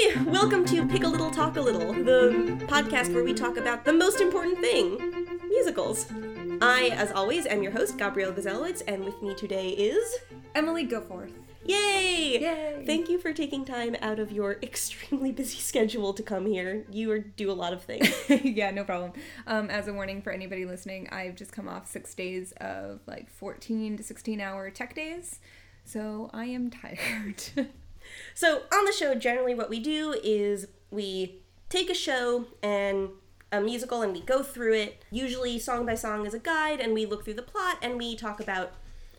Hey, welcome to Pick a Little Talk a Little, the podcast where we talk about the most important thing musicals. I, as always, am your host, Gabrielle Gazelowitz, and with me today is. Emily Goforth. Yay! Yay! Thank you for taking time out of your extremely busy schedule to come here. You are, do a lot of things. yeah, no problem. Um, as a warning for anybody listening, I've just come off six days of like 14 to 16 hour tech days, so I am tired. So, on the show, generally what we do is we take a show and a musical and we go through it, usually song by song as a guide, and we look through the plot and we talk about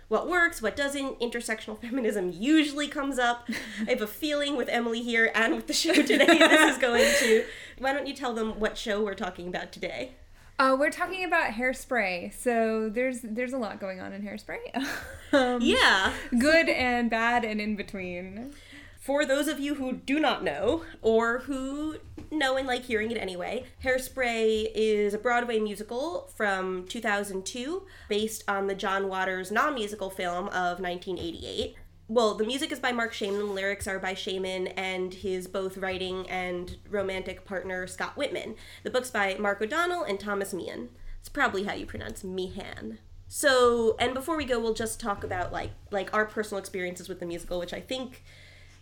what works, what doesn't. Intersectional feminism usually comes up. I have a feeling with Emily here and with the show today, this is going to. Why don't you tell them what show we're talking about today? Uh, we're talking about hairspray, so there's there's a lot going on in hairspray. um, Yeah. good and bad and in between. For those of you who do not know, or who know and like hearing it anyway, Hairspray is a Broadway musical from 2002 based on the John Waters non musical film of 1988. Well, the music is by Marc Shaiman, the lyrics are by Shaiman and his both writing and romantic partner Scott Wittman. The book's by Mark O'Donnell and Thomas Meehan. It's probably how you pronounce Meehan. So, and before we go, we'll just talk about like like our personal experiences with the musical, which I think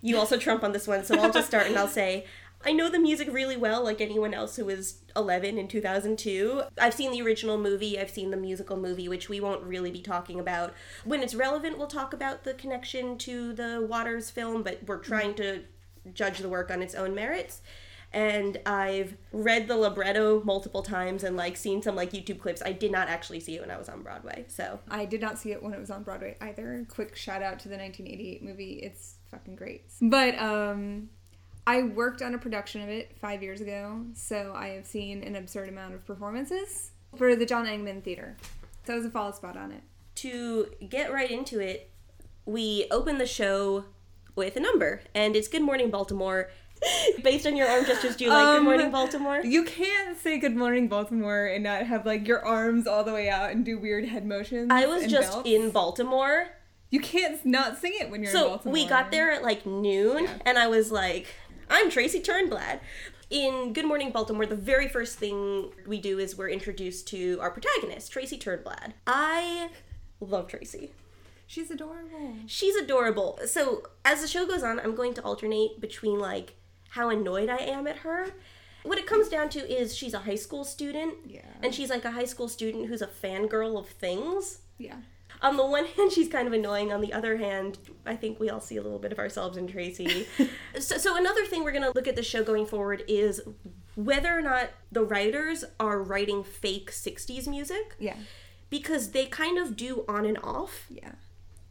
you also trump on this one. So I'll just start and I'll say I know the music really well, like anyone else who was 11 in 2002. I've seen the original movie, I've seen the musical movie, which we won't really be talking about. When it's relevant, we'll talk about the connection to the Waters film, but we're trying to judge the work on its own merits. And I've read the libretto multiple times and like seen some like YouTube clips. I did not actually see it when I was on Broadway. So I did not see it when it was on Broadway either. Quick shout out to the 1988 movie. It's fucking great. But um I worked on a production of it 5 years ago, so I have seen an absurd amount of performances for the John Engman Theater. So it was a follow spot on it. to get right into it, we open the show with a number, and it's Good Morning Baltimore. Based on your arm gestures, do you like Good Um, Morning Baltimore? You can't say good morning Baltimore and not have like your arms all the way out and do weird head motions. I was just belts. in Baltimore, You can't not sing it when you're in so Baltimore. we got there at like noon, Yeah. and I was like, "I'm Tracy Turnblad." In Good Morning Baltimore, the very first thing we do is we're introduced to our protagonist, Tracy Turnblad. I love Tracy. She's adorable. She's adorable. So as the show goes on, I'm going to alternate between like how annoyed I am at her. What it comes down to is she's a high school student. Yeah. And she's like a high school student who's a fangirl of things. Yeah. On the one hand, she's kind of annoying. On the other hand, I think we all see a little bit of ourselves in Tracy. so, so another thing we're going to look at the show going forward is whether or not the writers are writing fake 60s music Yeah. because they kind of do on and off. Yeah.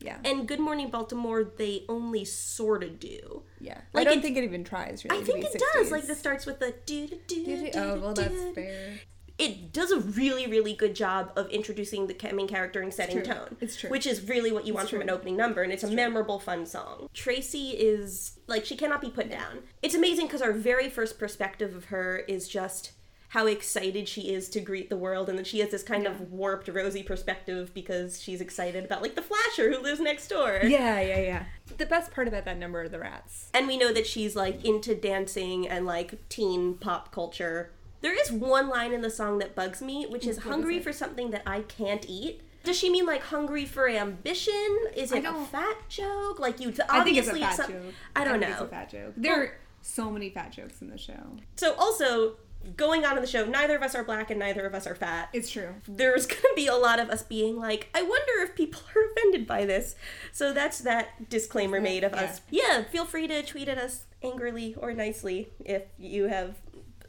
Yeah. And Good Morning Baltimore, they only sort of do. Yeah. Like I don't it- think it even tries really. I think it does. Like this starts with the do do do Did do. it? Oh well, that's fair. It does a really, really good job of introducing the main character and setting true. tone. It's true. Which is really what you want from an opening number, and it's, a memorable, fun song. Tracy is like she cannot be put down. It's amazing because our very first perspective of her is just how excited she is to greet the world, and then she has this kind of warped, rosy perspective because she's excited about like the flasher who lives next door. Yeah, yeah, yeah. The best part about that number are the rats. and we know that she's like into dancing and like teen pop culture. There is one line in the song that bugs me, which is hungry it? for something that I can't eat. Does she mean like hungry for ambition? Is it a fat joke? Like you obviously I think it's a fat some- joke. I don't think It's a fat joke. There are so many fat jokes in the show. So also going on in the show, neither of us are black and neither of us are fat. It's true. There's gonna be a lot of us being like, I wonder if people are offended by this. So that's that disclaimer made of yeah. us. Yeah, feel free to tweet at us angrily or nicely if you have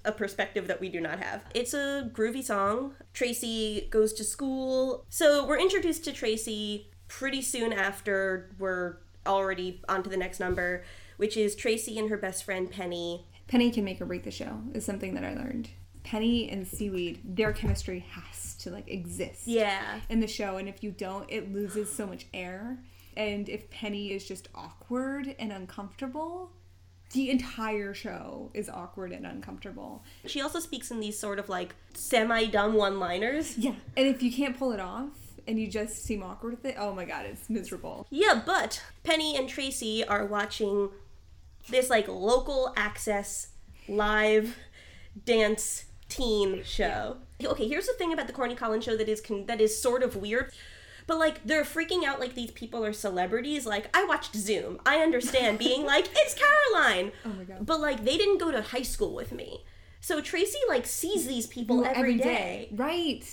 a perspective that we do not have. It's a groovy song. Tracy goes to school. So we're introduced to Tracy pretty soon after we're already on to the next number, which is Tracy and her best friend Penny. Penny can make or break the show is something that I learned. Penny and Seaweed, their chemistry has to like exist. Yeah. in the show and if you don't it loses so much air and if penny is just awkward and uncomfortable the entire show is awkward and uncomfortable She also speaks in these sort of like semi dumb one liners. yeah and if you can't pull it off and you just seem awkward with it oh my god it's miserable Yeah, but Penny and Tracy are watching this like local access live dance teen show. Okay, here's the thing about the Corny Collins show that is con- that is sort of weird. But like they're freaking out like these people are celebrities. Like I watched Zoom. I understand being like it's Caroline. Oh my God. But like they didn't go to high school with me. So Tracy like sees these people every day. Right.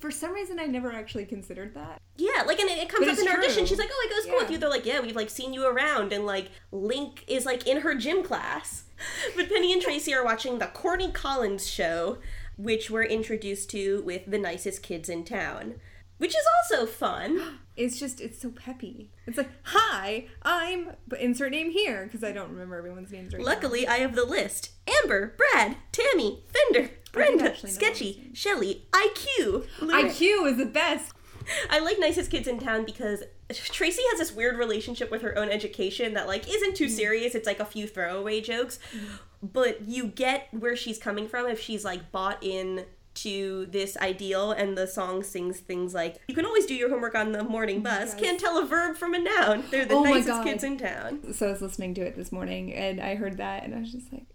For some reason, I never actually considered that. Yeah, like and it, it comes But up in her audition. She's like, "Oh, I go to school with you." They're like, "Yeah, we've like seen you around." And like Link is like in her gym class. But Penny and Tracy are watching the Corny Collins show, which we're introduced to with the nicest kids in town, which is also fun. It's just, it's so peppy. It's like, hi, I'm, but insert name here, because I don't remember everyone's names right Luckily, I have the list: Amber, Brad, Tammy, Fender, Brenda, actually know all those Sketchy, Shelly, IQ. now. IQ is the best. I like nicest kids in town because Tracy has this weird relationship with her own education that like isn't too mm. serious. It's like a few throwaway jokes, mm. but you get where she's coming from if she's like bought in to this ideal and the song sings things like you can always do your homework on the morning bus Yes. can't tell a verb from a noun they're the Oh nicest kids in town So I was listening to it this morning, and I heard that, and I was just like,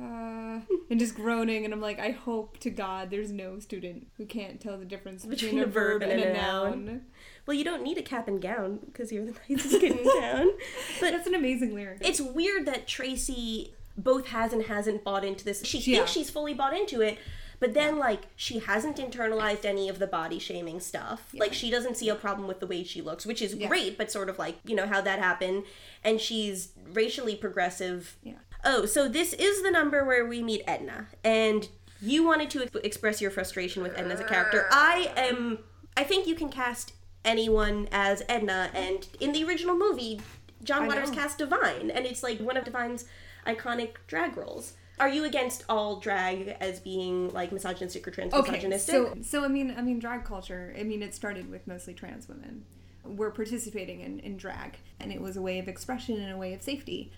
uh, and just groaning, and I'm like, I hope to God there's no student who can't tell the difference between, a verb and a noun. well you don't need a cap and gown because you're the nicest kid in town but That's an amazing lyric. it's weird that Tracy both has and hasn't bought into this. She Yeah. thinks she's fully bought into it, but then like she hasn't internalized any of the body shaming stuff. Like she doesn't see a problem with the way she looks, which is Yeah. great, but sort of like, you know, how that happened. And she's racially progressive. Yeah. Oh, so this is the number where we meet Edna. And you wanted to ex- express your frustration with Edna as a character. I am I think you can cast anyone as Edna and in the original movie John Waters cast Divine and it's like one of Divine's iconic drag roles. Are you against all drag as being like misogynistic or trans misogynistic? Okay, so so I mean I mean drag culture. I mean it started with mostly trans women. Were participating in, in drag, and it was a way of expression and a way of safety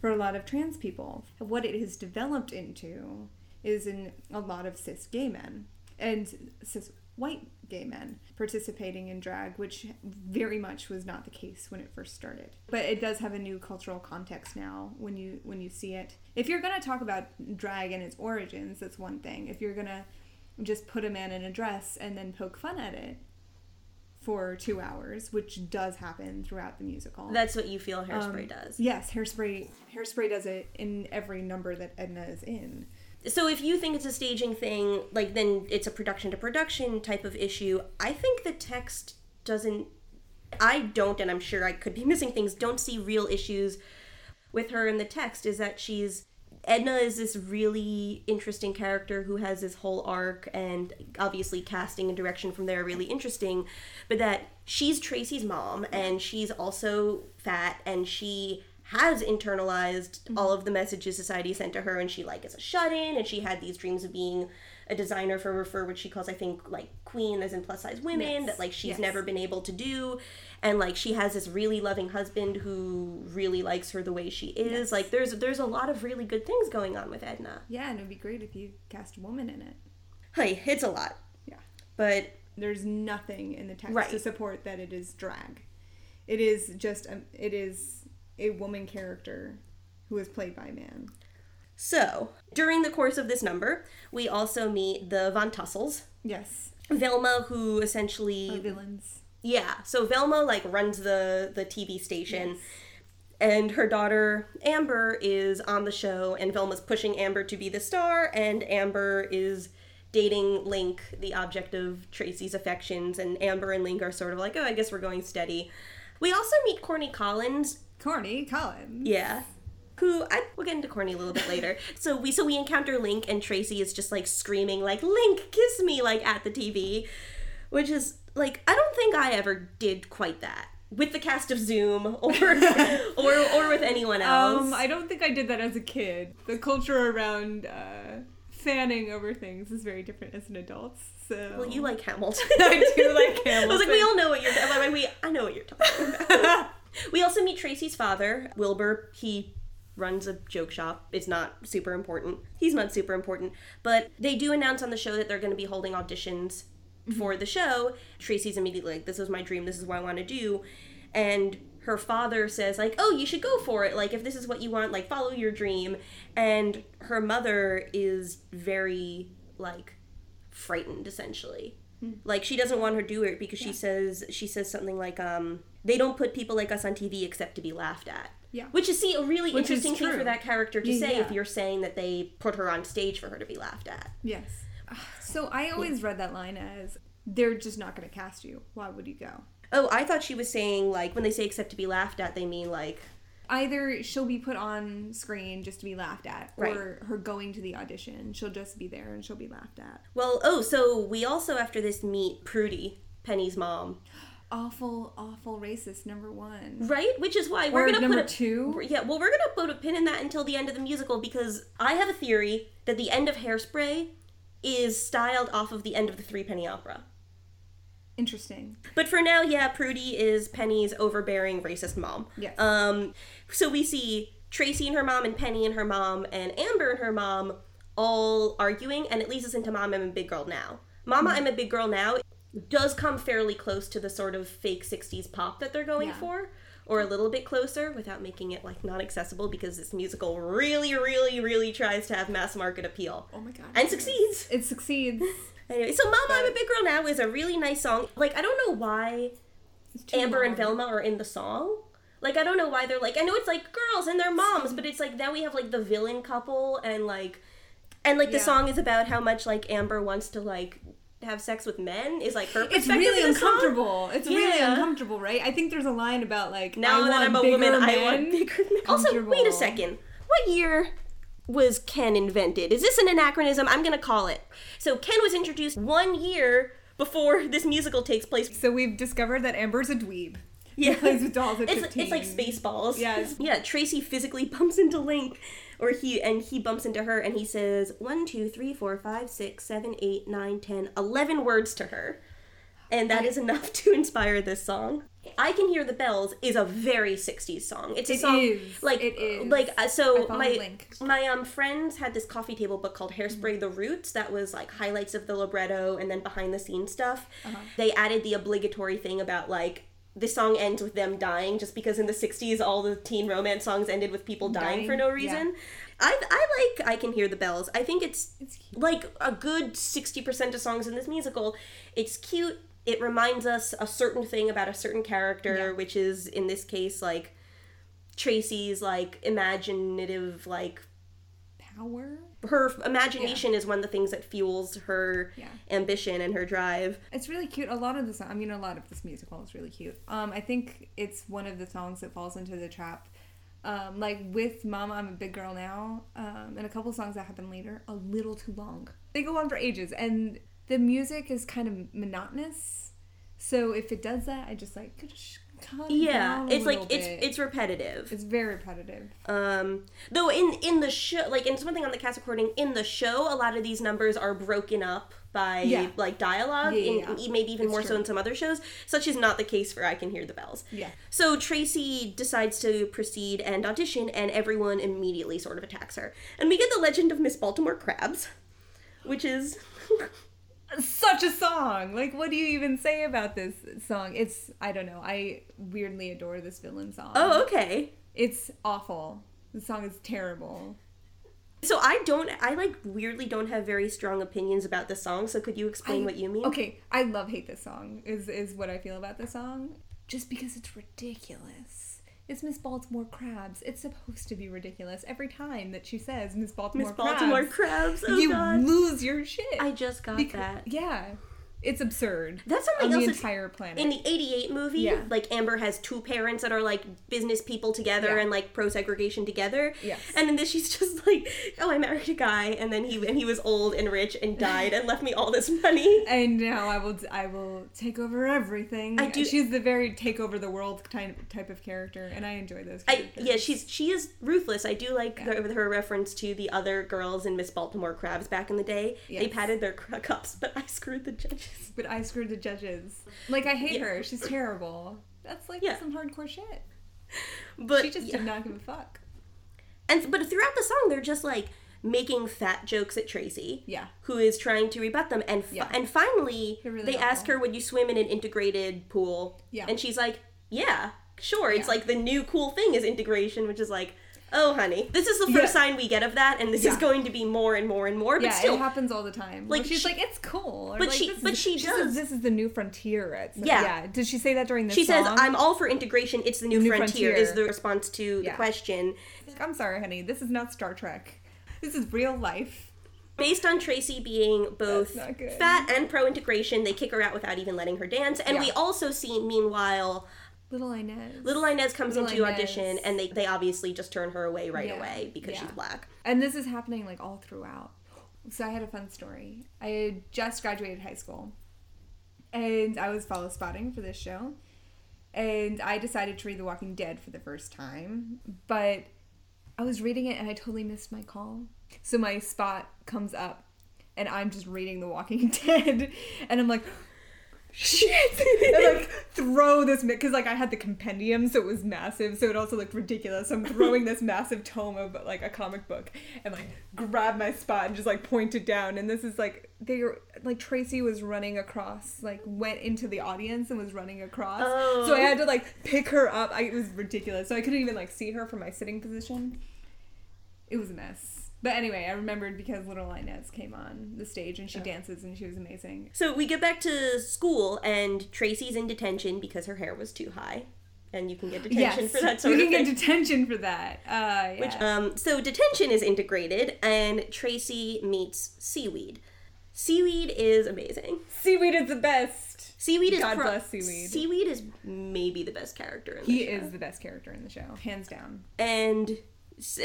for a lot of trans people. What it has developed into is in a lot of cis gay men and cis white gay men participating in drag, which very much was not the case when it first started. But it does have a new cultural context now when you when you see it. If you're gonna talk about drag and its origins, that's one thing. If you're gonna just put a man in a dress and then poke fun at it for two hours, which does happen throughout the musical. That's what you feel Hairspray Um, does. Yes, hairspray. Hairspray does it in every number that Edna is in. So if you think it's a staging thing, like then it's a production to production type of issue. I think the text doesn't I don't and I'm sure I could be missing things, don't see real issues with her in the text is that she's Edna is this really interesting character who has this whole arc and obviously casting and direction from there are really interesting, but that she's Tracy's mom and she's also fat and she has internalized mm-hmm. all of the messages society sent to her and she like is a shut-in and she had these dreams of being a designer for for which she calls I think like queen as in plus size women Yes. that like she's Yes. never been able to do and like she has this really loving husband who really likes her the way she is Yes. like there's there's a lot of really good things going on with Edna Yeah, and it would be great if you cast a woman in it. hey it's a lot Yeah. but There's nothing in the text Right. to support that it is drag. It is just a, it is a woman character who is played by a man. so during the course of this number we also meet the Von Tussles Yes. Velma who essentially Our villains. Yeah, so Velma like runs the the TV station. Yes. And her daughter Amber is on the show, and Velma's pushing Amber to be the star, and Amber is dating Link, the object of Tracy's affections, and Amber and Link are sort of like, oh, I guess we're going steady. We also meet Corny Collins, Corny Collins. yeah, who I we'll get into Corny a little bit later. So we so we encounter Link, and Tracy is just like screaming like Link, kiss me, like at the TV, which is like I don't think I ever did quite that with the cast of Zoom or or or with anyone else. Um, I don't think I did that as a kid. The culture around uh, fanning over things is very different as an adult. So well, you like Hamilton. I do like Hamilton. I was like, we all know what you're. Like, we I know what you're talking about. We also meet Tracy's father, Wilbur. He runs a joke shop. It's not super important. He's not super important, but they do announce on the show that they're going to be holding auditions mm-hmm. for the show. Tracy's immediately like, "This is my dream. This is what I want to do," and her father says like, "Oh, you should go for it. Like if this is what you want, like follow your dream." And her mother is very like frightened essentially. Like she doesn't want her to do it because she says she says something like um they don't put people like us on TV except to be laughed at. Yeah. Which is see a really Which interesting thing for that character to Yeah, say if you're saying that they put her on stage for her to be laughed at. Yes. So I always read that line as they're just not going to cast you. Why would you go? Oh, I thought she was saying like when they say except to be laughed at, they mean like Either she'll be put on screen just to be laughed at, or Right. her going to the audition, she'll just be there and she'll be laughed at. well, oh, so we also after this meet Prudy, Penny's mom, Awful, awful racist number one. right? Which is why we're Or gonna number put a, two. Yeah, well, we're gonna put a pin in that until the end of the musical because I have a theory that the end of Hairspray is styled off of the end of the Threepenny Opera. Interesting. But for now, yeah, Prudy is Penny's overbearing racist mom. Yes. Um, so we see Tracy and her mom, and Penny and her mom, and Amber and her mom all arguing, and it leads us into Mom, I'm a Big Girl Now. Mama, I'm a Big Girl Now does come fairly close to the sort of fake 60s pop that they're going Yeah. for, or a little bit closer without making it like not accessible because this musical really, really, really tries to have mass market appeal. Oh my god. And succeeds. It succeeds. Anyway, so Mama, I'm a Big Girl Now is a really nice song. Like, I don't know why Amber and. Velma are in the song. Like I don't know why they're like I know it's like girls and their moms, but it's like now we have like the villain couple and like and like the Yeah. song is about how much like Amber wants to like have sex with men is like her It's really the song. uncomfortable. It's really uncomfortable, right? I think there's a line about like Now I that I'm a woman, I men. want bigger men. Also, wait a second. What year was Ken invented? Is this an anachronism? I'm gonna call it. So Ken was introduced one year before this musical takes place. So we've discovered that Amber's a dweeb. Yeah. plays with dolls at it's, 15. it's like Spaceballs. Yes. Yeah, Tracy physically bumps into Link, or he and he bumps into her, and he says one, two, three, four, five, six, seven, eight, nine, ten, eleven words to her, and that is enough to inspire this song. I can hear the bells is a very '60s song. It's a It song is. like It is. like uh, so my my um friends had this coffee table book called Hairspray the Roots that was like highlights of the libretto and then behind the scenes stuff. Uh-huh. They added the obligatory thing about like the song ends with them dying just because in the 60s all the teen romance songs ended with people dying, Dying, for no yeah. reason. I I like I can hear the bells. I think it's It's like a good 60% of songs in this musical. It's cute. It reminds us a certain thing about a certain character, Yeah. which is in this case like Tracy's like imaginative like Power. her imagination is one of the things that fuels her Yeah. ambition and her drive. It's really cute. A lot of the song, I mean, a lot of this musical is really cute. Um, I think it's one of the songs that falls into the trap. Um, like with Mama, I'm a Big Girl Now, um, and a couple songs that happen later, a little too long. They go on for ages, and the music is kind of monotonous. So if it does that, I just like could just cut Yeah, it's like little it's it's repetitive. it's very repetitive. Um, though in in the show, like in something on the cast recording, in the show, a lot of these numbers are broken up by Yeah. like dialogue, Yeah, yeah, in, maybe even It's more so in some other shows. Such is not the case for I Can Hear the Bells. Yeah. So Tracy decides to proceed and audition, and everyone immediately sort of attacks her. And we get the legend of Miss Baltimore Crabs, which is such a song. Like, what do you even say about this song? It's I don't know. I weirdly adore this villain song. oh okay. it's awful. The song is terrible. So I don't, I like weirdly don't have very strong opinions about the song. So could you explain I- what you mean? Okay, I love hate this song. Is is what I feel about the song. Just because it's ridiculous. It's Miss Baltimore Crabs. It's supposed to be ridiculous every time that she says Miss Baltimore Miss Baltimore Crabs. Crabs. Oh you god. lose your shit. I just got Becau- that. Yeah, it's absurd. That's something on else the entire planet. In the 88 movie, Yeah. like Amber has two parents that are like business people together Yeah. and like pro segregation together. Yes. And in this she's just like, Oh, I married a guy and then he and he was old and rich and died and left me all this money. and now I will I will take over everything. I do- She's the very take over the world type type of character, and I enjoy those. I yeah, she's she is ruthless. I do like Yeah. her, her reference to the other girls in Miss Baltimore Crabs back in the day. They Yes. patted their cups, but I screwed the judges. But I screwed the judges. Like I hate Yeah. her. She's terrible. That's like Yeah. some hardcore shit. But she just yeah. did not give a fuck. and but throughout the song, they're just like making fat jokes at Tracy. Yeah. who is trying to rebut them and fi- Yeah. and finally really they ask her would you swim in an integrated pool Yeah. and she's like yeah sure, it's like the new cool thing is integration, which is like, oh, honey, this is the first Yeah. sign we get of that, and this is going to be more and more and more. But yeah, still, it happens all the time. like, she's she- like, it's cool. Or but like, she- but is- she says does. This is the new frontier. Yeah. yeah. Did she say that during this she says, "I'm all for integration. It's the new, New frontier, frontier. Is the response to the question I'm sorry, honey. This is not Star Trek. This is real life. based on Tracy being both That's not good. fat and pro integration. They kick her out without even letting her dance, and we also see meanwhile Little Inez. Little Inez comes Little into Inez. audition, and they they obviously just turn her away right Yeah. away because Yeah. she's black. And this is happening like all throughout. So I had a fun story. I had just graduated high school. And I was follow spotting for this show. And I decided to read The Walking Dead for the first time. But I was reading it and I totally missed my call. So my spot comes up and I'm just reading The Walking Dead. And I'm like, shit! and like throw this because like I had the compendium, so it was massive, so it also looked ridiculous. So I'm throwing this massive tome of like a comic book and like grab my spot and just like point it down. And this is like they were like Tracy was running across, like went into the audience and was running across. Oh. So I oh. had to like pick her up. I, it was ridiculous. So I couldn't even like see her from my sitting position. It was a mess. But anyway, I remembered because Little Inez came on the stage and she dances and she was amazing. So we get back to school, and Tracy's in detention because her hair was too high, and you can get detention for that sort you of can get detention for that. Uh, yeah. Which, um, so detention is integrated, and Tracy meets Seaweed. Seaweed is amazing. Seaweed is the best. Seaweed is God pro- bless Seaweed. Seaweed is maybe the best character in the He show. is the best character in the show, hands down. and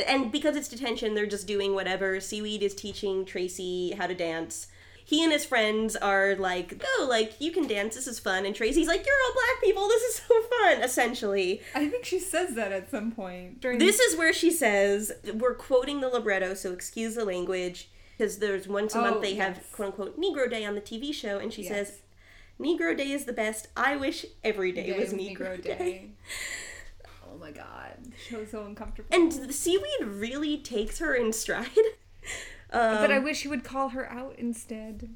and because it's detention, they're just doing whatever. Seaweed is teaching Tracy how to dance. He and his friends are like, "Oh, like you can dance. This is fun." And Tracy's like, "You're all black people. This is so fun." Essentially, I think she says that at some point during this is where she says, "We're quoting the libretto, so excuse the language." Because there's once a Oh, month they yes. have quote unquote Negro Day on the TV show, and she Yes. says, "Negro Day is the best. I wish every day, Day was of Negro, Day." Oh my god, the show's so uncomfortable. And the seaweed really takes her in stride. Um, but I wish he would call her out instead.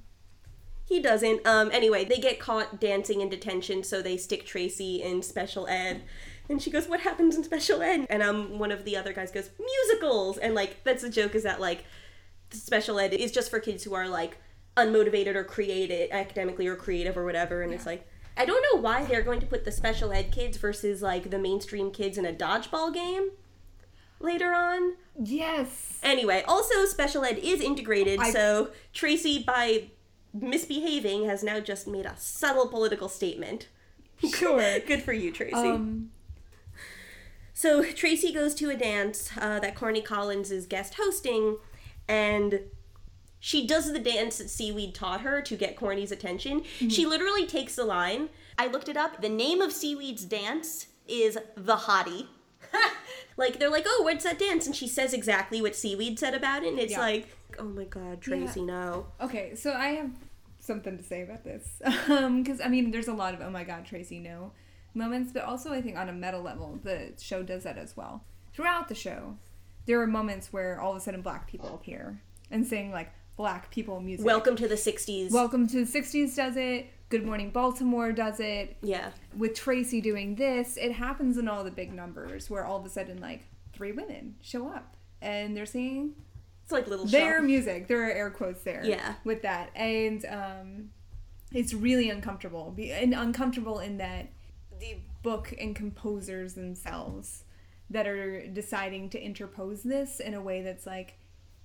He doesn't. Um, anyway, they get caught dancing in detention, so they stick Tracy in special ed. And she goes, "What happens in special ed?" And um, one of the other guys goes, "Musicals." And like, that's the joke is that like, special ed is just for kids who are like unmotivated or creative, academically or creative or whatever. And it's like, I don't know why they're going to put the special ed kids versus like the mainstream kids in a dodgeball game later on. Yes. Anyway, also special ed is integrated, I- so Tracy, by misbehaving, has now just made a subtle political statement. Sure. Good for you, Tracy. Um, so Tracy goes to a dance uh, that Corny Collins is guest hosting, and she does the dance that Seaweed taught her to get Corny's attention. She literally takes the line. I looked it up. The name of Seaweed's dance is the Hottie. like they're like, oh, what's that dance? And she says exactly what Seaweed said about it, and it's Yeah. like, oh my god, Tracy, no. okay, so I have something to say about this. Um, because I mean, there's a lot of oh my god, Tracy, no moments, but also I think on a meta level, the show does that as well. Throughout the show, there are moments where all of a sudden black people appear and saying like black people music. Welcome to the '60s. Welcome to the 60s does it. Good Morning Baltimore does it. yeah. With Tracy doing this, it happens in all the big numbers where all of a sudden like three women show up and they're singing It's like little their shop. music. There are air quotes there. Yeah. With that, and um, it's really uncomfortable. And uncomfortable in that the book and composers themselves that are deciding to interpose this in a way that's like,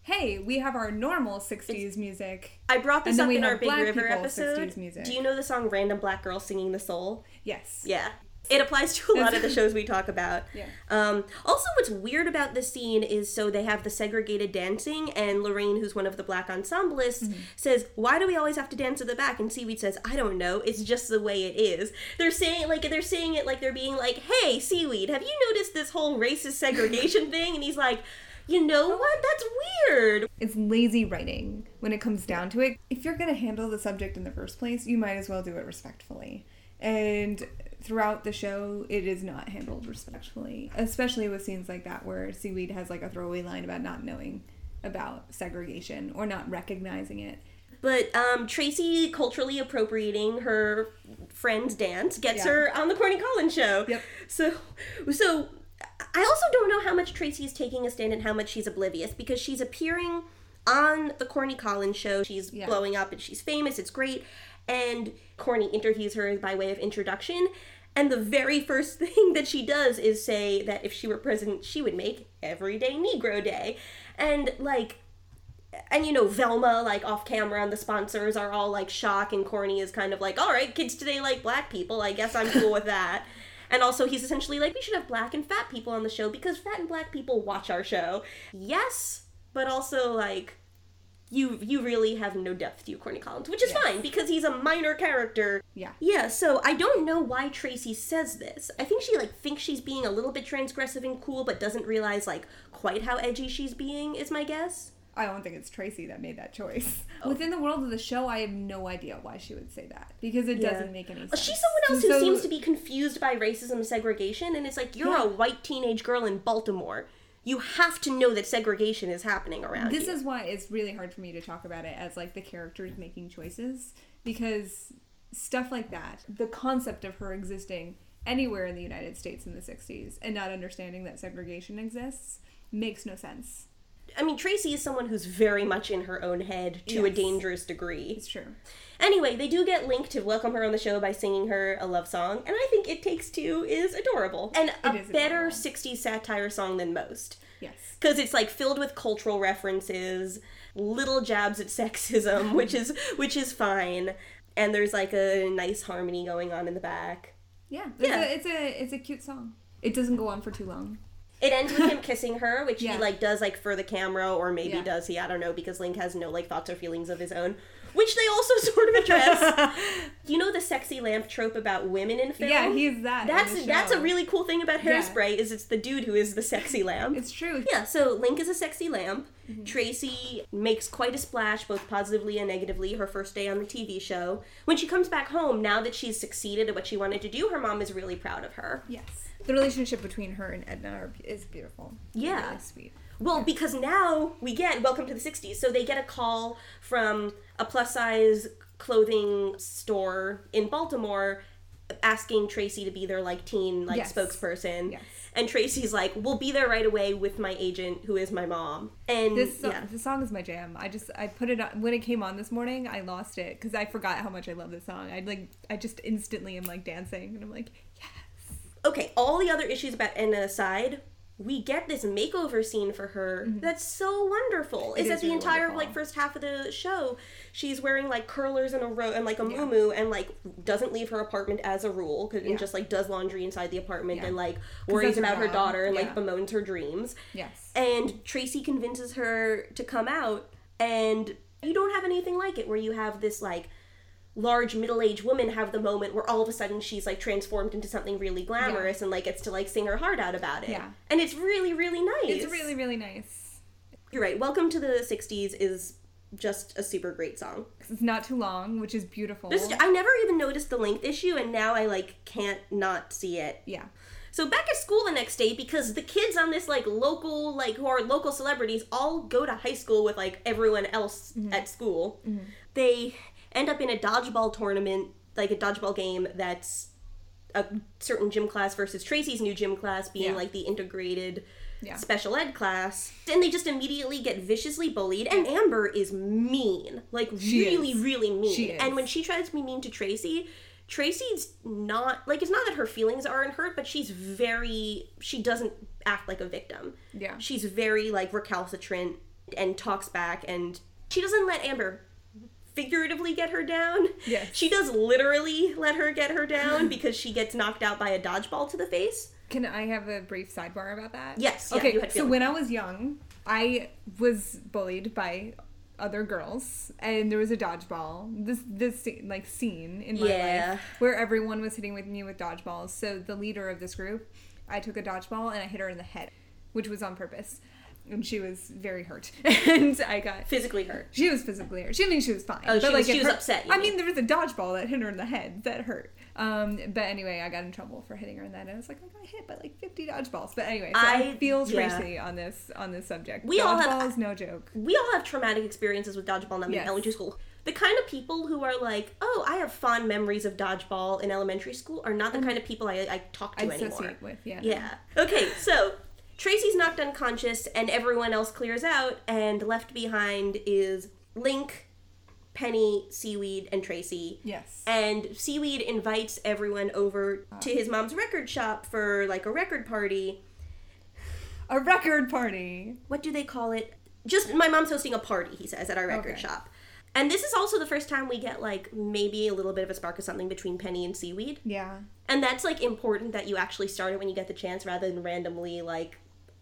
hey, we have our normal '60s music. I brought this up in our Big River episode. 60s music. Do you know the song "Random Black Girl Singing the Soul"? Yes. Yeah. It applies to a lot of the shows we talk about. Yeah. Um, also, what's weird about this scene is so they have the segregated dancing, and Lorraine, who's one of the black ensemblists, Mm-hmm. says, "Why do we always have to dance at the back?" And Seaweed says, "I don't know. It's just the way it is." They're saying like they're saying it like they're being like, "Hey, Seaweed, have you noticed this whole racist segregation thing?" And he's like, "You know what? That's weird." It's lazy writing when it comes down to it. If you're going to handle the subject in the first place, you might as well do it respectfully. And throughout the show, it is not handled respectfully, especially with scenes like that where Seaweed has like a throwaway line about not knowing about segregation or not recognizing it. But um, Tracy culturally appropriating her friends dance gets Yeah. her on the Corny Collins show. Yep. So, so I also don't know how much Tracy is taking a stand and how much she's oblivious because she's appearing on the Corny Collins show. She's Yeah. blowing up and she's famous. It's great. And Corny interviews her by way of introduction. And the very first thing that she does is say that if she were president, she would make Everyday Negro Day. And like, and you know Velma like off camera and the sponsors are all like shocked and Corny is kind of like all right kids today like black people I guess I'm cool with that and also he's essentially like we should have black and fat people on the show because fat and black people watch our show yes but also like you you really have no depth to you Corny Collins which is Yes. fine because he's a minor character Yeah. yeah, so I don't know why Tracy says this. I think she like thinks she's being a little bit transgressive and cool, but doesn't realize like quite how edgy she's being. Is my guess. I don't think it's Tracy that made that choice. Oh. Within the world of the show, I have no idea why she would say that because it Yeah. doesn't make any sense. She's someone else who So- seems to be confused by racism and segregation, and it's like you're Yeah. a white teenage girl in Baltimore. You have to know that segregation is happening around This you. is why it's really hard for me to talk about it as like the characters making choices because stuff like that, the concept of her existing anywhere in the United States in the 60s and not understanding that segregation exists makes no sense. I mean, Tracy is someone who's very much in her own head to a dangerous degree. It's true. Anyway, they do get Link to welcome her on the show by singing her a love song, and I think It Takes Two is adorable. And a better adorable. 60s satire song than most. Yes. Because it's like filled with cultural references, little jabs at sexism, which is which is fine. And there's like a nice harmony going on in the back. Yeah. It's, Yeah. A, it's a it's a cute song. It doesn't go on for too long. It ends with him kissing her, which Yeah. he like does like for the camera, or maybe Yeah. does he? I don't know because Link has no like thoughts or feelings of his own, which they also sort of address. you know the sexy lamp trope about women in film? Yeah, he's that. That's that's a really cool thing about Yeah. Hairspray is it's the dude who is the sexy lamp. It's true. yeah, so Link is a sexy lamp. Mm-hmm. Tracy makes quite a splash, both positively and negatively, her first day on the TV show. When she comes back home, now that she's succeeded at what she wanted to do, her mom is really proud of her. Yes. The relationship between her and Edna are, is beautiful. Yeah. Really sweet. Well, because now we get welcome to the 60s. So they get a call from a plus size clothing store in Baltimore asking Tracy to be their like teen like Yes. spokesperson. Yes. And Tracy's like, "We'll be there right away with my agent who is my mom." And This song, yeah. this song is my jam. I just I put it on when it came on this morning. I lost it because I forgot how much I love this song. I like I just instantly am like dancing and I'm like. Okay, all the other issues about Edna aside, we get this makeover scene for her that's so wonderful. Mm-hmm. It is that the really entire wonderful. like first half of the show, she's wearing like curlers and a row and like a Yeah. muumuu and like doesn't leave her apartment as a rule Yeah. and just like does laundry inside the apartment Yeah. and like worries that's her about her daughter and like bemoans her dreams. Yes. And Tracy convinces her to come out, and you don't have anything like it where you have this like large middle-aged woman have the moment where all of a sudden she's like transformed into something really glamorous and like gets to like sing her heart out about it. Yeah. And it's really really nice. It's really really nice. You're right. Welcome to the 60s is just a super great song. It's not too long, which is beautiful. This I never even noticed the length issue and now I like can't not see it. yeah. So back at school the next day because the kids on this like local like who are local celebrities all go to high school with like everyone else mm-hmm. at school. Mm-hmm. They end up in a dodgeball tournament, like a dodgeball game that's a certain gym class versus Tracy's new gym class being Yeah. like the integrated Yeah. special ed class. And they just immediately get viciously bullied and Amber is mean. Like She really is. really mean. She is. And when she tries to be mean to Tracy, Tracy's not like it's not that her feelings aren't hurt, but she's very she doesn't act like a victim. Yeah. She's very like recalcitrant and talks back and she doesn't let Amber figuratively get her down. Yes. She does literally let her get her down because she gets knocked out by a dodgeball to the face. Can I have a brief sidebar about that? Yes, yeah, okay. had so when I was young, I was bullied by other girls, and there was a dodgeball. This this like scene in my Yeah. life where everyone was hitting with me with dodgeballs. So the leader of this group, I took a dodgeball and I hit her in the head, which was on purpose, and she was very hurt. and I got Physically hurt. she was physically hurt. She I mean she was fine. Oh, she was- it she was hurt- upset, I mean. mean, there was a dodgeball that hit her in the head that hurt. Um, but anyway, I got in trouble for hitting her in that. And I was like, I got hit by like fifty dodgeballs. But anyway, so I, I- feel yeah. Tracy on this on this subject. We all have- is no joke. We all have traumatic experiences with dodgeball being Yes. elementary school. the kind of people who are like, oh, I have fond memories of dodgeball in elementary school are not the kind of people I, I talk to I anymore. with, yeah. Yeah. Okay, so Tracy's knocked unconscious and everyone else clears out, and left behind is Link, Penny, Seaweed, and Tracy. Yes. And Seaweed invites everyone over to his mom's record shop for like a record party. A record party. What do they call it? Just my mom's hosting a party, he says, at our record Okay. shop. And this is also the first time we get like maybe a little bit of a spark of something between Penny and Seaweed. Yeah. And that's like important that you actually start it when you get the chance rather than randomly like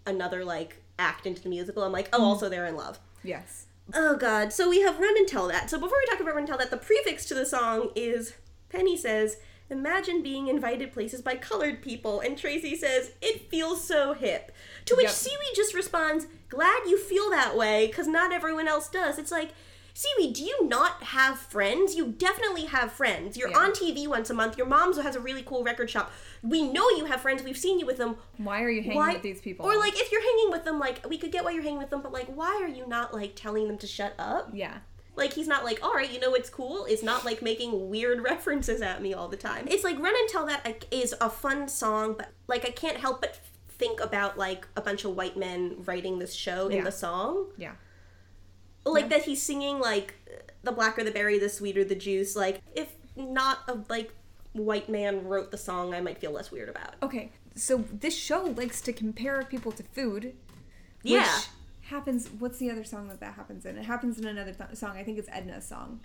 another like act into the musical. I'm like, oh, mm-hmm. also they're in love. Yes. Oh god. So we have Run and Tell That. So before we talk about Run and Tell That, the prefix to the song is Penny says, Imagine being invited places by colored people. And Tracy says, It feels so hip. To which Yep. Seaweed just responds, Glad you feel that way, because not everyone else does. It's like, Seaweed, do you not have friends? You definitely have friends. You're Yeah. on TV once a month. Your mom has a really cool record shop. We know you have friends. We've seen you with them. Why are you hanging Why- with these people? Or like if you're hanging with them, like we could get why you're hanging with them, but like why are you not like telling them to shut up? Yeah. Like he's not like, all right, you know what's cool? It's not like making weird references at me all the time. It's like Run and Tell That is a fun song, but like I can't help but think about like a bunch of white men writing this show in Yeah. the song. Yeah. Like that he's singing like the blacker the berry, the sweeter the juice. Like if not a like white man wrote the song, I might feel less weird about. Okay. So this show likes to compare people to food. Which Yeah. happens. What's the other song that that happens in? It happens in another th- song. I think it's Edna's song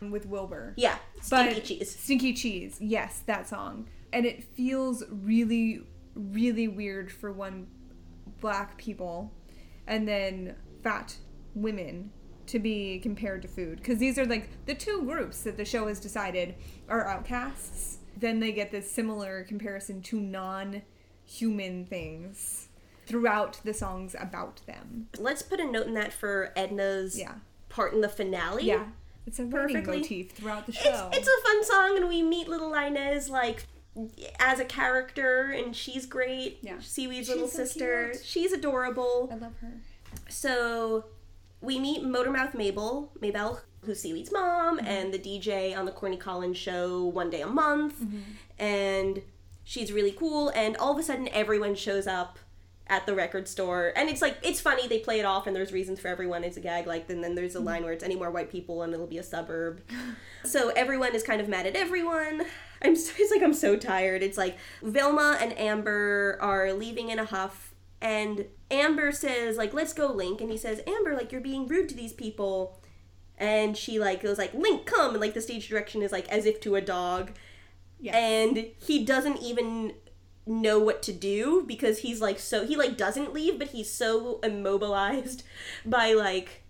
with Wilbur. Yeah, But- stinky cheese. Stinky Cheese. Yes, that song. And it feels really, really weird for one black people and then fat women to be compared to food. Because these are like the two groups that the show has decided are outcasts. Then they get this similar comparison to non human things throughout the songs about them. Let's put a note in that for Edna's Yeah. part in the finale. Yeah. It's a Perfectly. motif throughout the It's, show. it's a fun song, and we meet little Inez like as a character, and she's great. Yeah. Seaweed's She's little so sister. cute. She's adorable. I love her. So we meet Motormouth Maybelle, Maybelle, who's Seaweed's mom, Mm-hmm. and the DJ on the Corny Collins show one day a month. Mm-hmm. And she's really cool, and all of a sudden everyone shows up at the record store. And it's like it's funny they play it off and there's reasons for everyone. It's a gag like and then there's a line where it's any more white people and it'll be a suburb. So everyone is kind of mad at everyone. I'm so, it's like i'm so tired. It's like velma and amber are leaving in a huff and amber says like let's go link. And he says amber like you're being rude to these people. And she like goes like link come! And like the stage direction is like as if to a dog. Yes. and he doesn't even know what to do because he's like so he like doesn't leave but he's so immobilized by like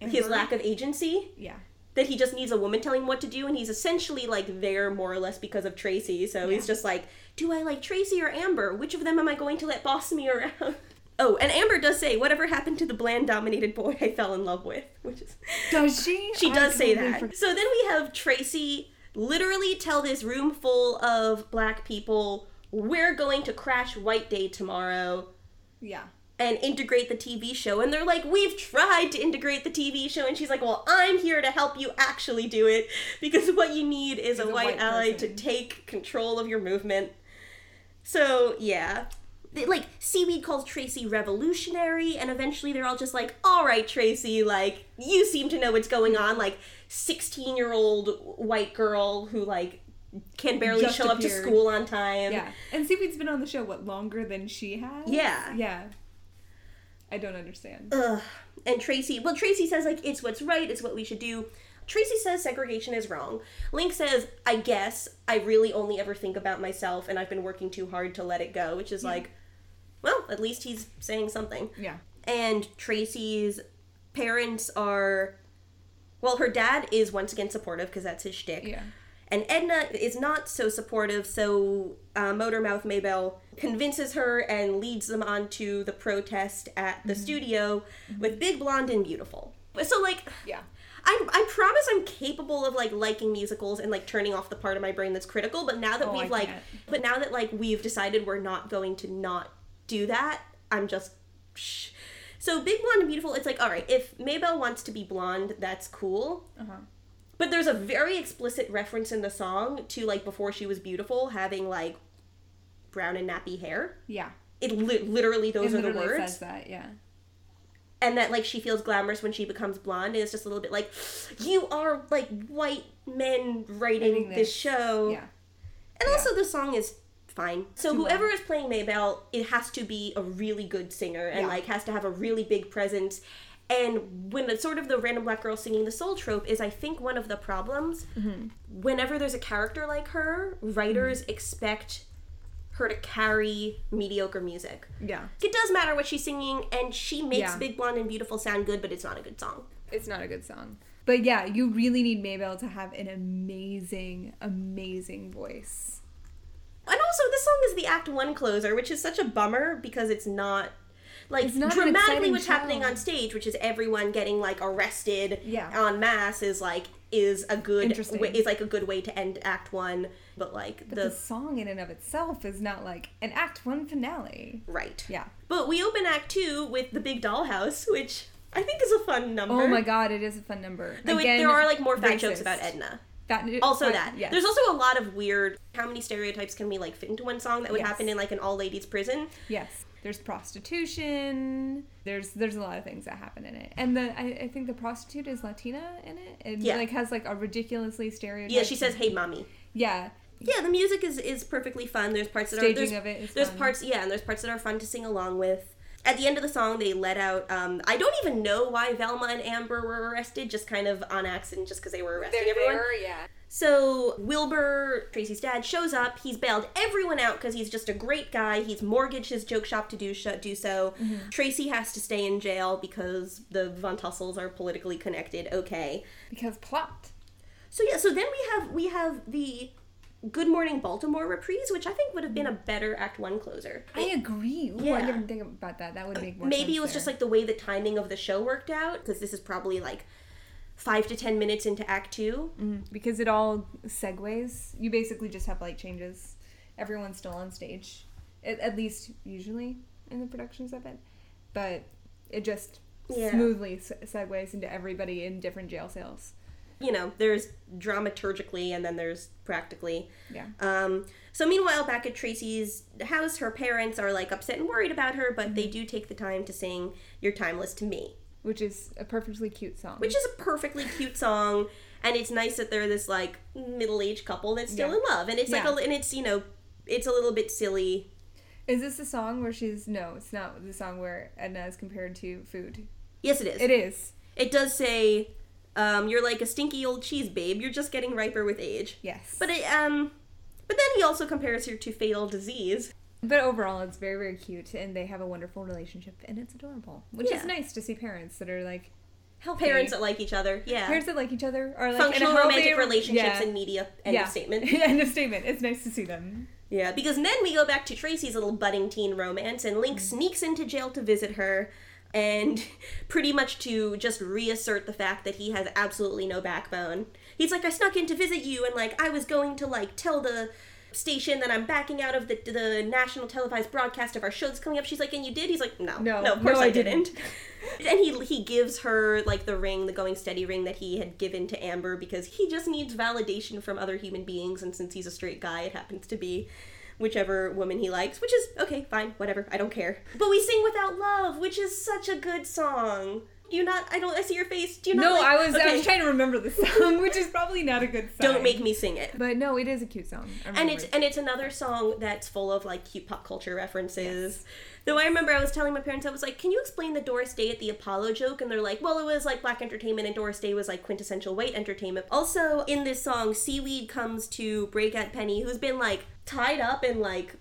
his lack of agency. Yeah. That he just needs a woman telling him what to do and he's essentially like there more or less because of Tracy so he's just like do I like Tracy or Amber which of them am I going to let boss me around oh and Amber does say whatever happened to the bland dominated boy I fell in love with which is Does she? she does say that. forgot. So then we have Tracy literally tell this room full of black people, we're going to crash White Day tomorrow Yeah. And integrate the TV show. And they're like, we've tried to integrate the TV show. And she's like, well, I'm here to help you actually do it because what you need is, a, a white, white ally to take control of your movement. So, yeah. Like, Seaweed calls Tracy revolutionary, and eventually they're all just like, all right, Tracy, like, you seem to know what's going on. Like, 16 year old white girl who, like, can barely Just show up to school on time. Yeah. And Seaweed's been on the show what longer than she has? Yeah. Yeah. I don't understand. Ugh. And Tracy, well, Tracy says, like, it's what's right, it's what we should do. Tracy says segregation is wrong. Link says, I guess I really only ever think about myself and I've been working too hard to let it go, which is like, well, at least he's saying something. Yeah. And Tracy's parents are, well, her dad is once again supportive because that's his shtick. Yeah. And Edna is not so supportive, so uh, Motormouth Maybelle convinces her and leads them onto the protest at the studio with Big Blonde and Beautiful. So, like, Yeah. I, I promise I'm capable of like liking musicals and like turning off the part of my brain that's critical. But now that Oh, we've like, but now that like we've decided we're not going to not do that, I'm just. Shh. So big blonde and beautiful. It's like all right. If Maybelle wants to be blonde, that's cool. Uh-huh. But there's a very explicit reference in the song to like before she was beautiful having like brown and nappy hair. Yeah. It li- literally those it are the literally words. says that, yeah. and that like she feels glamorous when she becomes blonde and it's just a little bit like you are like white men writing Writing this this. show Yeah. and also the song is fine so Too whoever is playing maybelle it has to be a really good singer and Yeah. like has to have a really big presence and when it's sort of the random black girl singing the soul trope is i think one of the problems Mm-hmm. whenever there's a character like her writers expect her to carry mediocre music Yeah. it does matter what she's singing, and she makes Yeah. Big Blonde and Beautiful sound good, but it's not a good song. It's not a good song. But yeah, you really need Maybelle to have an amazing, amazing voice. And also, this song is the Act One closer, which is such a bummer because it's not like dramatically what's happening on stage, which is everyone getting like arrested Yeah. en masse, is like is a good is like a good way to end Act One. But like But the, the song in and of itself is not like an act one finale. right, Yeah. But we open Act Two with the Big Dollhouse, which I think is a fun number. Oh my god, it is a fun number. Though it- Again, there are like more fat jokes about Edna. That, also that yes. there's also a lot of weird how many stereotypes can we like fit into one song that would Yes. happen in like an all ladies prison Yes. There's prostitution. There's there's a lot of things that happen in it, and the I, I think the prostitute is Latina in it, and Yeah. like has like a ridiculously stereotyped. yeah she says hey mommy Yeah, yeah the music is is perfectly fun there's parts that are staging there's, of it is there's fun. parts yeah and there's parts that are fun to sing along with at the end of the song they let out um i don't even know why velma and amber were arrested just kind of on accident just because they were arresting everyone there, yeah. So Wilbur, Tracy's dad, shows up. He's bailed everyone out because he's just a great guy. He's mortgaged his joke shop to do sh- do so. Mm-hmm. Tracy has to stay in jail because the Von Tussles are politically connected. Okay. Because plot. So yeah. So then we have we have the Good Morning Baltimore reprise, which I think would have been a better Act One closer. I agree. Ooh, Yeah. I didn't think about that. That would make more Maybe it was there. just like the way the timing of the show worked out because this is probably like five to ten minutes into Act Two. Mhm. because it all segues. You basically just have like changes. Everyone's still on stage, at, at least usually in the productions of it, but it just Yeah. smoothly segues into everybody in different jail cells. you know, there's dramaturgically and then there's practically. Yeah. Um, so meanwhile, back at Tracy's house, her parents are like upset and worried about her, but Mm-hmm. they do take the time to sing "You're Timeless to Me," Which is a perfectly cute song. which is a perfectly cute song, and it's nice that they're this like middle-aged couple that's still Yeah. in love, and it's like a, and it's you know, it's a little bit silly. is this the song where she's no? It's not the song where Edna is compared to food. Yes, it is. It is. It does say, um, "You're like a stinky old cheese, babe. You're just getting riper with age." Yes. But it, um, but then he also compares her to fatal disease. But overall, it's very, very cute, and they have a wonderful relationship, and it's adorable. Which Yeah. is nice to see parents that are like healthy. Parents that like each other, yeah. parents that like each other are like Functional in a healthy, romantic relationships yeah. in media. End yeah. of statement. End of statement. It's nice to see them. Yeah, because then we go back to Tracy's little budding teen romance, and Link Mm. sneaks into jail to visit her, and pretty much to just reassert the fact that he has absolutely no backbone. He's like, I snuck in to visit you, and like I was going to like tell the station that I'm backing out of the the national televised broadcast of our show that's coming up. She's like, and you did? He's like, no, No, no, of course no, I, I didn't. didn't. and he he gives her like the ring, the going steady ring that he had given to Amber because he just needs validation from other human beings, and since he's a straight guy, it happens to be whichever woman he likes, which is okay, fine, whatever, I don't care. But we sing without love, which is such a good song. You not? I don't. I see your face. Do you not? No, like- I was I was trying to remember the song, which is probably not a good song. Don't make me sing it. But no, it is a cute song. And it's and it's another song that's full of like cute pop culture references. Though I remember I was telling my parents I was like, "Can you explain the Doris Day at the Apollo joke?" And they're like, "Well, it was like black entertainment, and Doris Day was like quintessential white entertainment." Also, in this song, Seaweed comes to break at Penny, who's been like tied up and like,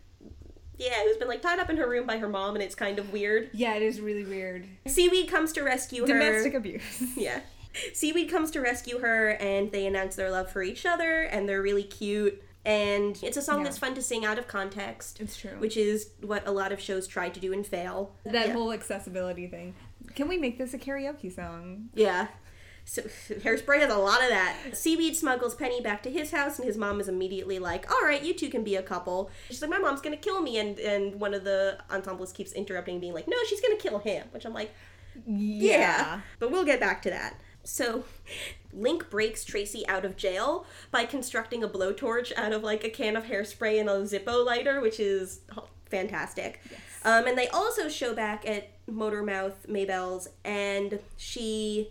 yeah, who's been like tied up in her room by her mom, and it's kind of weird. yeah, it is really weird. Seaweed comes to rescue her. Domestic abuse. Yeah. Seaweed comes to rescue her and they announce their love for each other and they're really cute. And it's a song Yeah. that's fun to sing out of context, It's true. which is what a lot of shows try to do and fail. that yeah. whole accessibility thing. Can we make this a karaoke song? Yeah. So Hairspray has a lot of that. Seaweed smuggles Penny back to his house, and his mom is immediately like, "All right, you two can be a couple." She's like, "My mom's gonna kill me," and and one of the ensembles keeps interrupting, being like, "No, she's gonna kill him," which I'm like, yeah. But we'll get back to that. So, Link breaks Tracy out of jail by constructing a blowtorch out of like a can of hairspray and a Zippo lighter, which is fantastic. Yes. Um, and they also show back at Motormouth Maybelle's, and she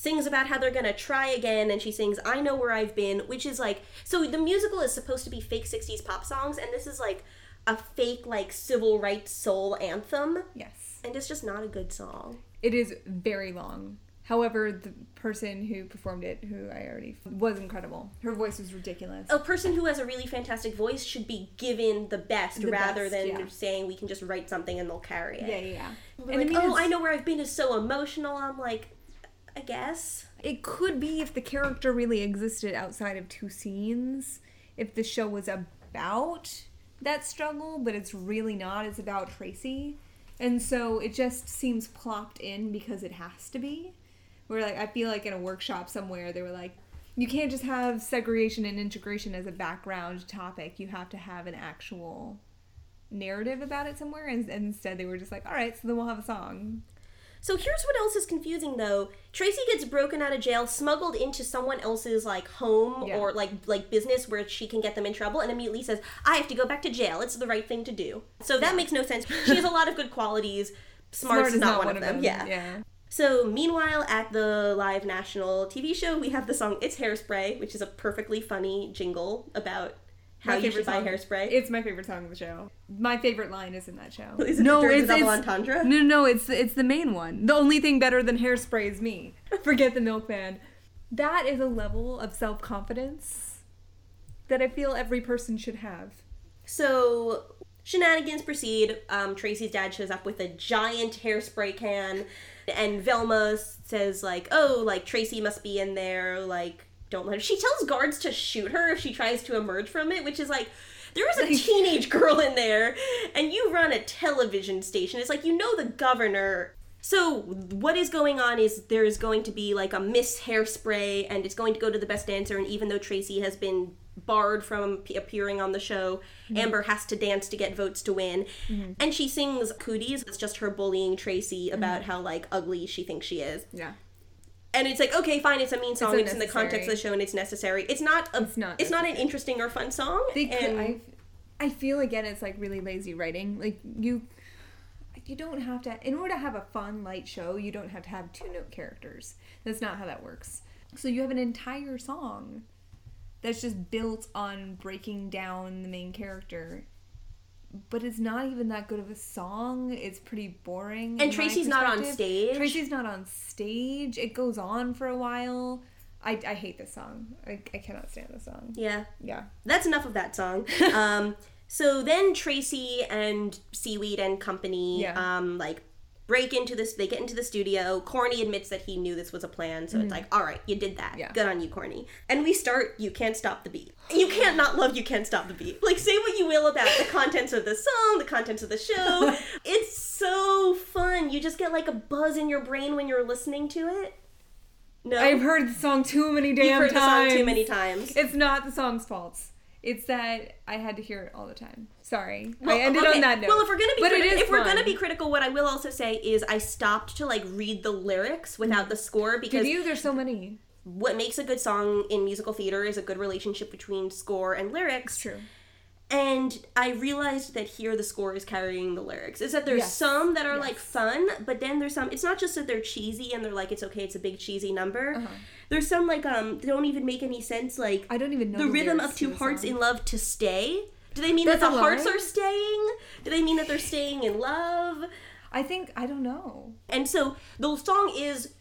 sings about how they're gonna try again, and she sings "I Know Where I've Been," which is like so. The musical is supposed to be fake '60s pop songs, and this is like a fake like civil rights soul anthem. Yes. And it's just not a good song. It is very long. However, the person who performed it, who I already was incredible. Her voice was ridiculous. A person who has a really fantastic voice should be given the best The rather best, than yeah. saying we can just write something and they'll carry it. Yeah, yeah, yeah. And I like, mean, oh, I know where I've been is so emotional. I'm like, I guess. It could be if the character really existed outside of two scenes, if the show was about that struggle, but it's really not. It's about Tracy. And so it just seems plopped in because it has to be. Where like I feel like in a workshop somewhere they were like you can't just have segregation and integration as a background topic. You have to have an actual narrative about it somewhere and, and instead they were just like, "All right, so then we'll have a song." So here's what else is confusing though. Tracy gets broken out of jail, smuggled into someone else's like home Yeah. or like like business where she can get them in trouble and immediately says, "I have to go back to jail. It's the right thing to do." So that makes no sense. She has a lot of good qualities. Smart's is not, one, of them. Yeah. Yeah. So, meanwhile, at the live national TV show, we have the song It's Hairspray, which is a perfectly funny jingle about how My you should favorite buy song. hairspray. It's my favorite song of the show. My favorite line is in that show. Is it the- there's a double entendre? No, no, no, it's the, it's the main one. The only thing better than hairspray is me. Forget the milkman. That is a level of self confidence that I feel every person should have. So, shenanigans proceed. Um, Tracy's dad shows up with a giant hairspray can, and Velma says, like, oh, like, Tracy must be in there, like, don't let her. She tells guards to shoot her if she tries to emerge from it, which is like, there is a teenage girl in there, and you run a television station. It's like, you know, the governor. So, what is going on is there is going to be like a Miss Hairspray, and it's going to go to the best dancer. And even though Tracy has been barred from appearing on the show, mm-hmm. Amber has to dance to get votes to win. Mm-hmm. And she sings Cooties. It's just her bullying Tracy about mm-hmm. how like ugly she thinks she is. Yeah. And it's like, okay, fine, it's a mean song. It's, in the context of the show, and it's necessary. It's not. A, It's not It's not an interesting or fun song. They could, and I, I feel again it's like really lazy writing. Like you, you don't have to. In order to have a fun light show, you don't have to have two note characters. That's not how that works. So you have an entire song that's just built on breaking down the main character. But it's not even that good of a song. It's pretty boring. And Tracy's not on stage. Tracy's not on stage. It goes on for a while. I, I hate this song. I, I cannot stand this song. yeah, Yeah. that's enough of that song. um, so then Tracy and Seaweed and company, Yeah. um, like break into this. They get into the studio. Corny admits that he knew this was a plan, so it's like, all right, you did that. Mm-hmm. Yeah. Good on you, Corny. And we start. You can't stop the beat. You can't not love. You can't stop the beat. Like say what you will about the contents of the song, the contents of the show. it's so fun. You just get like a buzz in your brain when you're listening to it. No, I've heard the song too many damn You've heard times. the song too many times. It's not the song's fault. It's that I had to hear it all the time. Sorry, Well, I ended okay. on that note. Well, if we're gonna be but criti- if we're gonna be critical, what I will also say is I stopped to like read the lyrics without the score mm. because Did you? There's so many. what makes a good song in musical theater is a good relationship between score and lyrics. True. And I realized that here the score is carrying the lyrics. Is that there's Yes. some that are like fun, but then there's some. It's not just that they're cheesy and they're like it's okay, it's a big cheesy number. Uh-huh. There's some like um don't even make any sense. Like I don't even know the, rhythm of two hearts in love to stay. Do they mean That's that the hearts are staying? Do they mean that they're staying in love? I think I don't know. And so the song is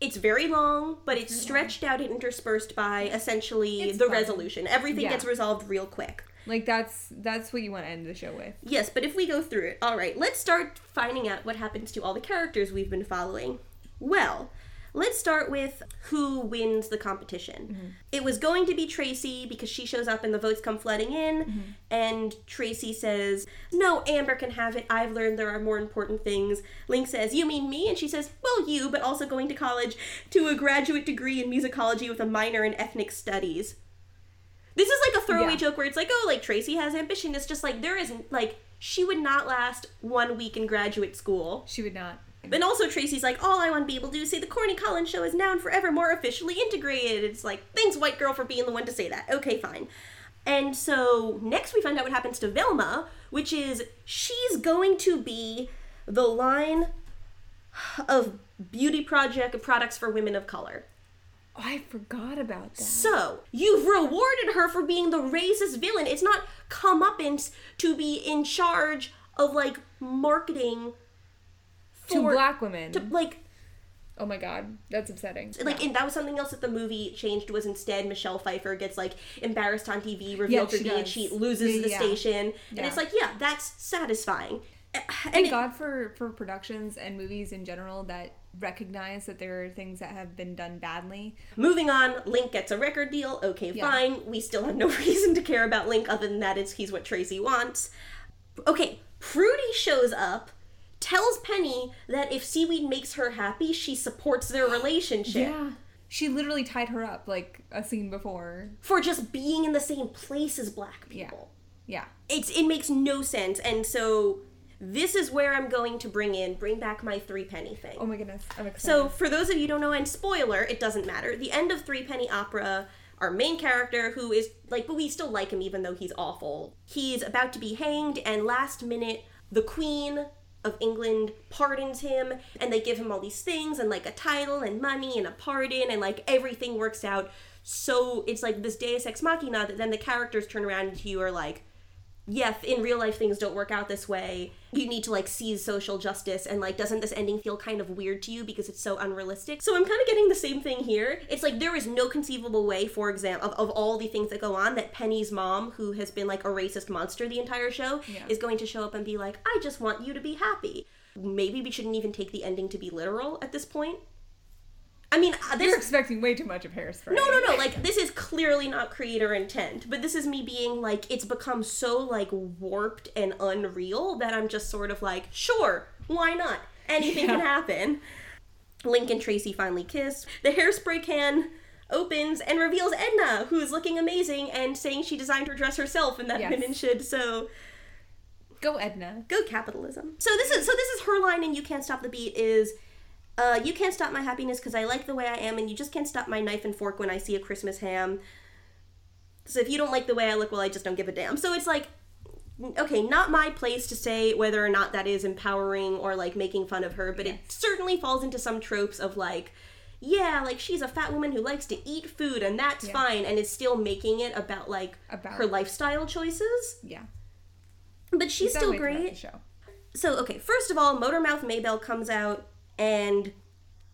it's very long, but it's stretched out and interspersed by essentially It's the fun. resolution. Everything Yeah. gets resolved real quick. Like that's that's what you want to end the show with. Yes, but if we go through it, all right, let's start finding out what happens to all the characters we've been following. Well, let's start with who wins the competition. Mm-hmm. It was going to be Tracy because she shows up and the votes come flooding in, mm-hmm. and Tracy says, No, Amber can have it. I've learned there are more important things. Link says, You mean me? And she says, Well, you, but also going to college to a graduate degree in musicology with a minor in ethnic studies. This is like a throwaway Yeah. joke where it's like, oh, like Tracy has ambition. It's just like there isn't like she would not last one week in graduate school. She would not. And also Tracy's like, all I want to be able to do is say the Corny Collins show is now and forever more officially integrated. It's like, thanks, white girl, for being the one to say that. Okay, fine. And so next we find out what happens to Velma, which is she's going to be the line of beauty project products for women of color. Oh, I forgot about that. So, you've rewarded her for being the racist villain. It's not comeuppance to be in charge of like marketing to black women. to, like oh my god, that's upsetting. like and that was something else that the movie changed was instead Michelle Pfeiffer gets like embarrassed on TV, revealed Yeah, to be a cheat, loses Yeah, the yeah. station, and it's like yeah, that's satisfying. And Thank it- God for for productions and movies in general that recognize that there are things that have been done badly. Moving on, Link gets a record deal. Okay, Yeah. fine. We still have no reason to care about Link other than that it's he's what Tracy wants. Okay, Prudy shows up, tells Penny that if Seaweed makes her happy, she supports their relationship yeah. She literally tied her up like a scene before. for just being in the same place as black Yeah. people. Yeah. It's it makes no sense, and so this is where I'm going to bring in bring back my three penny thing. Oh my goodness. I'm excited. So, for those of you who don't know, and spoiler, it doesn't matter. The end of Threepenny Opera, our main character, who is like, but we still like him even though he's awful. He's about to be hanged, and last minute, the Queen of England pardons him, and they give him all these things, and like a title, and money, and a pardon, and like everything works out. So it's like this Deus Ex Machina that then the characters turn around to you are like, yeah, in real life things don't work out this way. You need to like seize social justice and like doesn't this ending feel kind of weird to you because it's so unrealistic? So I'm kind of getting the same thing here. It's like there is no conceivable way, for example, of, of all the things that go on that Penny's mom, who has been like a racist monster the entire show, Yeah. is going to show up and be like, "I just want you to be happy." Maybe we shouldn't even take the ending to be literal at this point. I mean, uh, this You're expecting way too much of Hairspray. no, no, no. Like this is clearly not creator intent, but this is me being like it's become so like warped and unreal that I'm just sort of like, sure, why not? Anything can happen. Link and Tracy finally kiss. The hairspray can opens and reveals Edna, who is looking amazing and saying she designed her dress herself and that Yes. women should. So Go Edna. go capitalism. So this is so this is her line and You Can't Stop the Beat is uh, you can't stop my happiness because I like the way I am, and you just can't stop my knife and fork when I see a Christmas ham. So if you don't like the way I look, well, I just don't give a damn. So it's like, okay, not my place to say whether or not that is empowering or like making fun of her, but it certainly falls into some tropes of like, yeah, like she's a fat woman who likes to eat food, and that's Yeah. fine, and is still making it about like About- her lifestyle choices. Yeah. But she's still great. So, okay, first of all, Motormouth Maybelle comes out and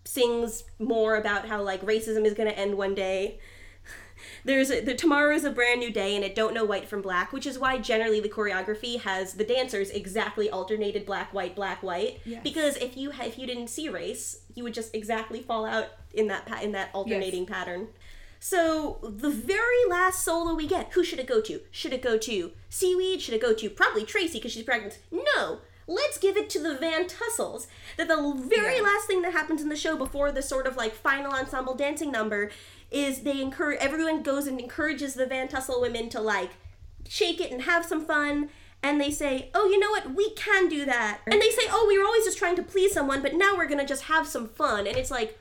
sings more about how like racism is going to end one day. There's a, the tomorrow is a brand new day and it don't know white from black, which is why generally the choreography has the dancers exactly alternated black white black white Yes. because if you ha- if you didn't see race, you would just exactly fall out in that pa- in that alternating pattern. So the very last solo we get, who should it go to? Should it go to Seaweed? Should it go to probably Tracy because she's pregnant? No. Let's give it to the Von Tussles. That the very Yeah. last thing that happens in the show before the sort of like final ensemble dancing number is they encourage everyone goes and encourages the Von Tussle women to like shake it and have some fun. And they say, oh, you know what? We can do that. And they say, oh, we were always just trying to please someone, but now we're gonna just have some fun. And it's like,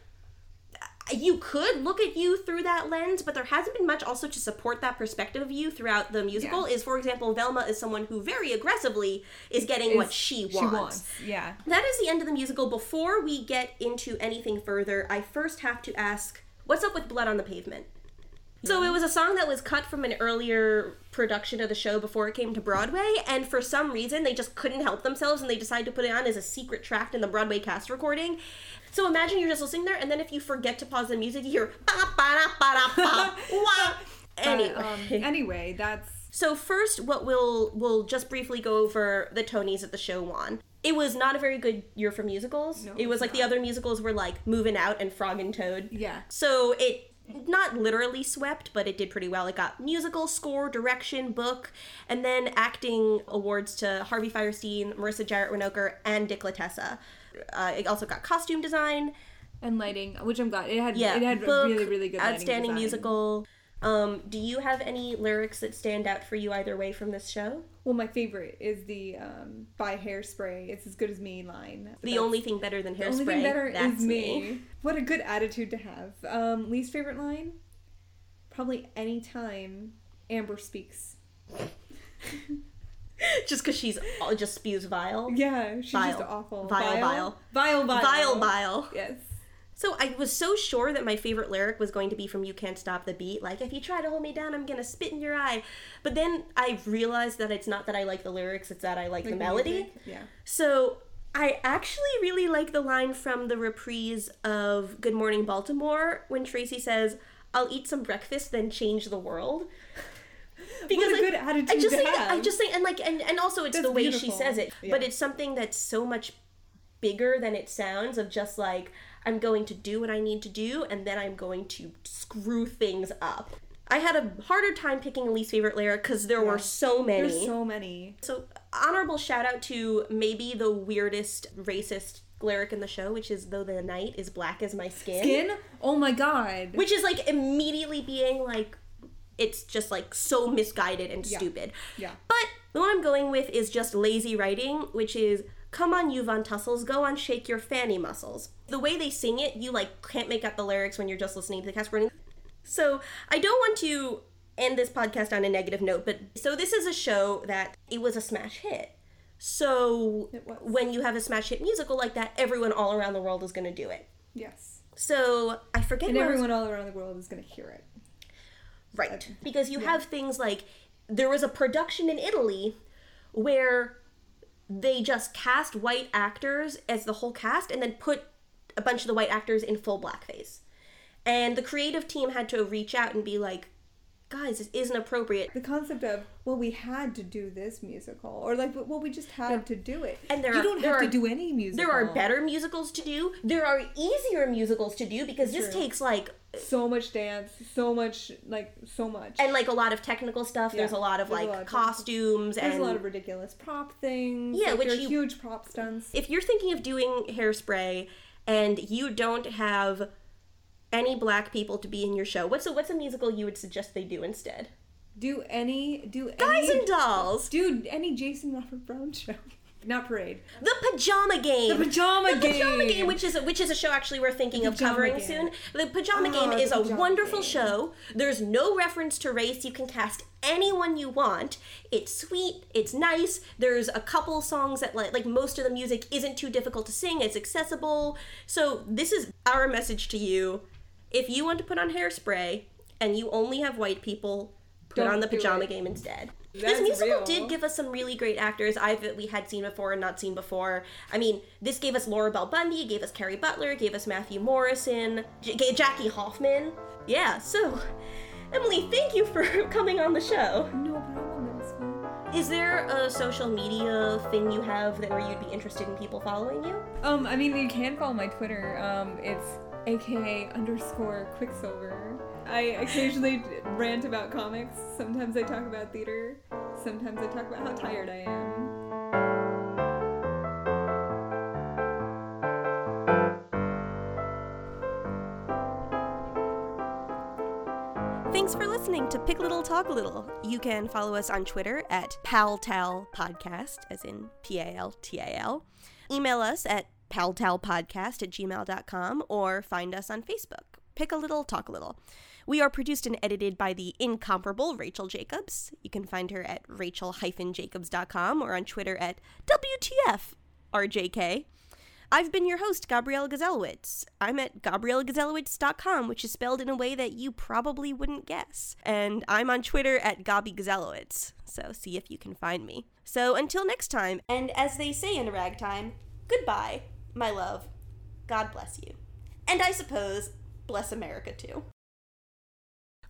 you could look at you through that lens, but there hasn't been much also to support that perspective of you throughout the musical. Yeah. Is for example, Velma is someone who very aggressively is getting what she wants. She wants. Yeah. That is the end of the musical. Before we get into anything further, I first have to ask, what's up with Blood on the Pavement? So it was a song that was cut from an earlier production of the show before it came to Broadway, and for some reason they just couldn't help themselves and they decided to put it on as a secret track in the Broadway cast recording. So imagine you're just listening there, and then if you forget to pause the music, you hear ba ba da ba da ba wah. Anyway, But, um, anyway, that's so first, what we'll we'll just briefly go over the Tonys that the show won. It was not a very good year for musicals. No, it was like the other musicals were like Moving Out and Frog and Toad. yeah. So it not literally swept, but it did pretty well. It got musical score, direction, book, and then acting awards to Harvey Fierstein, Marissa Jarrett Winokur, and Dick Latessa. Uh, it also got costume design, And lighting, which I'm glad it had. yeah, it had book, really really good outstanding musical. Um, do you have any lyrics that stand out for you either way from this show? Well, my favorite is the um, "By Hairspray." It's as good as me line. The only thing better than the hairspray. only thing better that's is me. What a good attitude to have. Um, least favorite line? Probably any time Amber speaks. just because she's uh, just spews vile. Yeah, she's just awful. Vile, vile, vile, vile, Vile, vile. Yes. So I was so sure that my favorite lyric was going to be from "You Can't Stop the Beat," like "If you try to hold me down, I'm gonna spit in your eye." But then I realized that it's not that I like the lyrics; it's that I like, the melody. music, Yeah. So I actually really like the line from the reprise of Good Morning Baltimore when Tracy says, "I'll eat some breakfast, then change the world." What a good attitude I just to think that- I just think and like and, and also it's That's the way she says it, Yeah. but it's something that's so much bigger than it sounds of just like I'm going to do what I need to do and then I'm going to screw things up. I had a harder time picking a least favorite lyric because there were so many. There's so many. So, honorable shout out to maybe the weirdest racist lyric in the show, which is "Though the night is black as my skin,", Skin? Oh my god. which is like immediately being like, it's just like so misguided and Yeah. stupid. Yeah. But the one I'm going with is just lazy writing, which is "Come on, you Von Tussles, go on, shake your fanny muscles." The way they sing it, you like can't make out the lyrics when you're just listening to the cast recording. So I don't want to end this podcast on a negative note, but so this is a show that it was a smash hit. So when you have a smash hit musical like that, everyone all around the world is going to do it. Yes. So I forget And I was- everyone all around the world is going to hear it. Right. Because you have things like there was a production in Italy where they just cast white actors as the whole cast and then put a bunch of the white actors in full blackface. And the creative team had to reach out and be like, guys, this isn't appropriate. The concept of, well, we had to do this musical. Or like, well, we just had to do it. And there you are- don't there have are- to do any musical. There are better musicals to do. There are easier musicals to do because this takes like So much dance, so much, like, so much. and like a lot of technical stuff. There's a lot of there's like lot of costumes There's and a lot of ridiculous prop things. Yeah, like, which you- huge prop stunts. if you're thinking of doing hairspray and you don't have any black people to be in your show, what's a what's a musical you would suggest they do instead? Do any, do Guys any, and Dolls, do any Jason Robert Brown show. Not parade. The Pajama Game, The Pajama The Pajama Game. Game, which is a, which is a show actually we're thinking of covering Game. soon. The Pajama Oh, Game The is a wonderful Game. show. There's no reference to race. You can cast anyone you want. It's sweet. It's nice. There's a couple songs that like like most of the music isn't too difficult to sing. It's accessible. So this is our message to you. If you want to put on hairspray and you only have white people, put Don't on the Pajama. Game instead. This musical real. did give us some really great actors I've that we had seen before and not seen before. I mean, this gave us Laura Bell Bundy, gave us Kerry Butler, gave us Matthew Morrison, J- gave Jackie Hoffman. Yeah, so Emily, thank you for coming on the show. No problem. It's fine. Is there a social media thing you have that where you'd be interested in people following you? Um, I mean, you can follow my Twitter. Um, it's aka underscore Quicksilver. I occasionally rant about comics. Sometimes I talk about theater. Sometimes I talk about how tired I am. Thanks for listening to Pick Little Talk A Little. You can follow us on Twitter at PalTal Podcast, as in P A L T A L. Email us at paltalpodcast at gmail.com or find us on Facebook. Pick a Little Talk a Little. We are produced and edited by the incomparable Rachel Jacobs. You can find her at rachel-jacobs.com or on Twitter at WTFRJK. I've been your host, Gabrielle Gazelowitz. I'm at GabrielleGazelowitz.com, which is spelled in a way that you probably wouldn't guess. And I'm on Twitter at Gabi Gazelowitz, so see if you can find me. So until next time, and as they say in ragtime, goodbye, my love. God bless you. And I suppose, bless America too.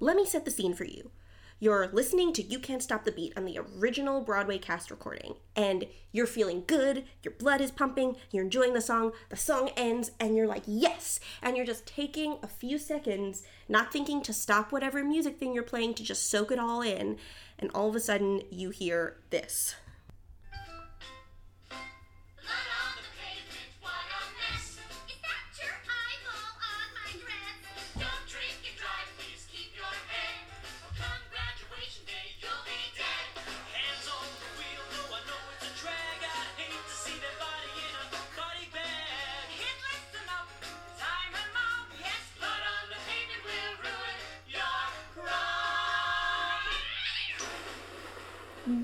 Let me set the scene for you. You're listening to You Can't Stop the Beat on the original Broadway cast recording, and you're feeling good, your blood is pumping, you're enjoying the song, the song ends, and you're like, yes! And you're just taking a few seconds, not thinking to stop whatever music thing you're playing to just soak it all in, and all of a sudden you hear this.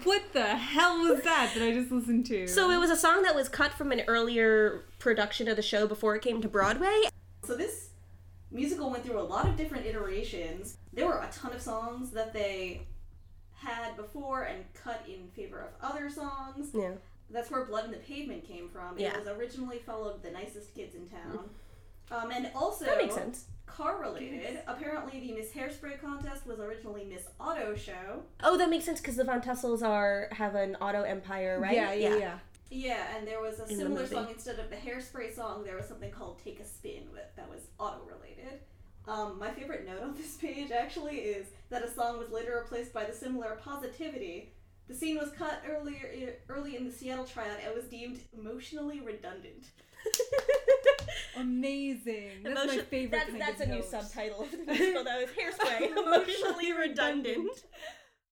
What the hell was that that I just listened to? So it was a song that was cut from an earlier production of the show before it came to Broadway. So this musical went through a lot of different iterations. There were a ton of songs that they had before and cut in favor of other songs. Yeah. That's where Blood in the Pavement came from. Yeah. It was originally followed by The Nicest Kids in Town. Um, and also, That makes sense. Car related, apparently the Miss Hairspray contest was originally Miss Auto Show. Oh, that makes sense because the Von Tussles are have an auto empire, right? yeah, yeah, yeah. Yeah, and there was a the similar song instead of the Hairspray song. There was something called "Take a Spin" with, that was auto related. Um, my favorite note on this page actually is that a song was later replaced by the similar "Positivity." The scene was cut earlier early in the Seattle tryout and was deemed emotionally redundant. Amazing. That's my favorite. That's, that's a new subtitle of the musical. That was hairspray, emotionally redundant.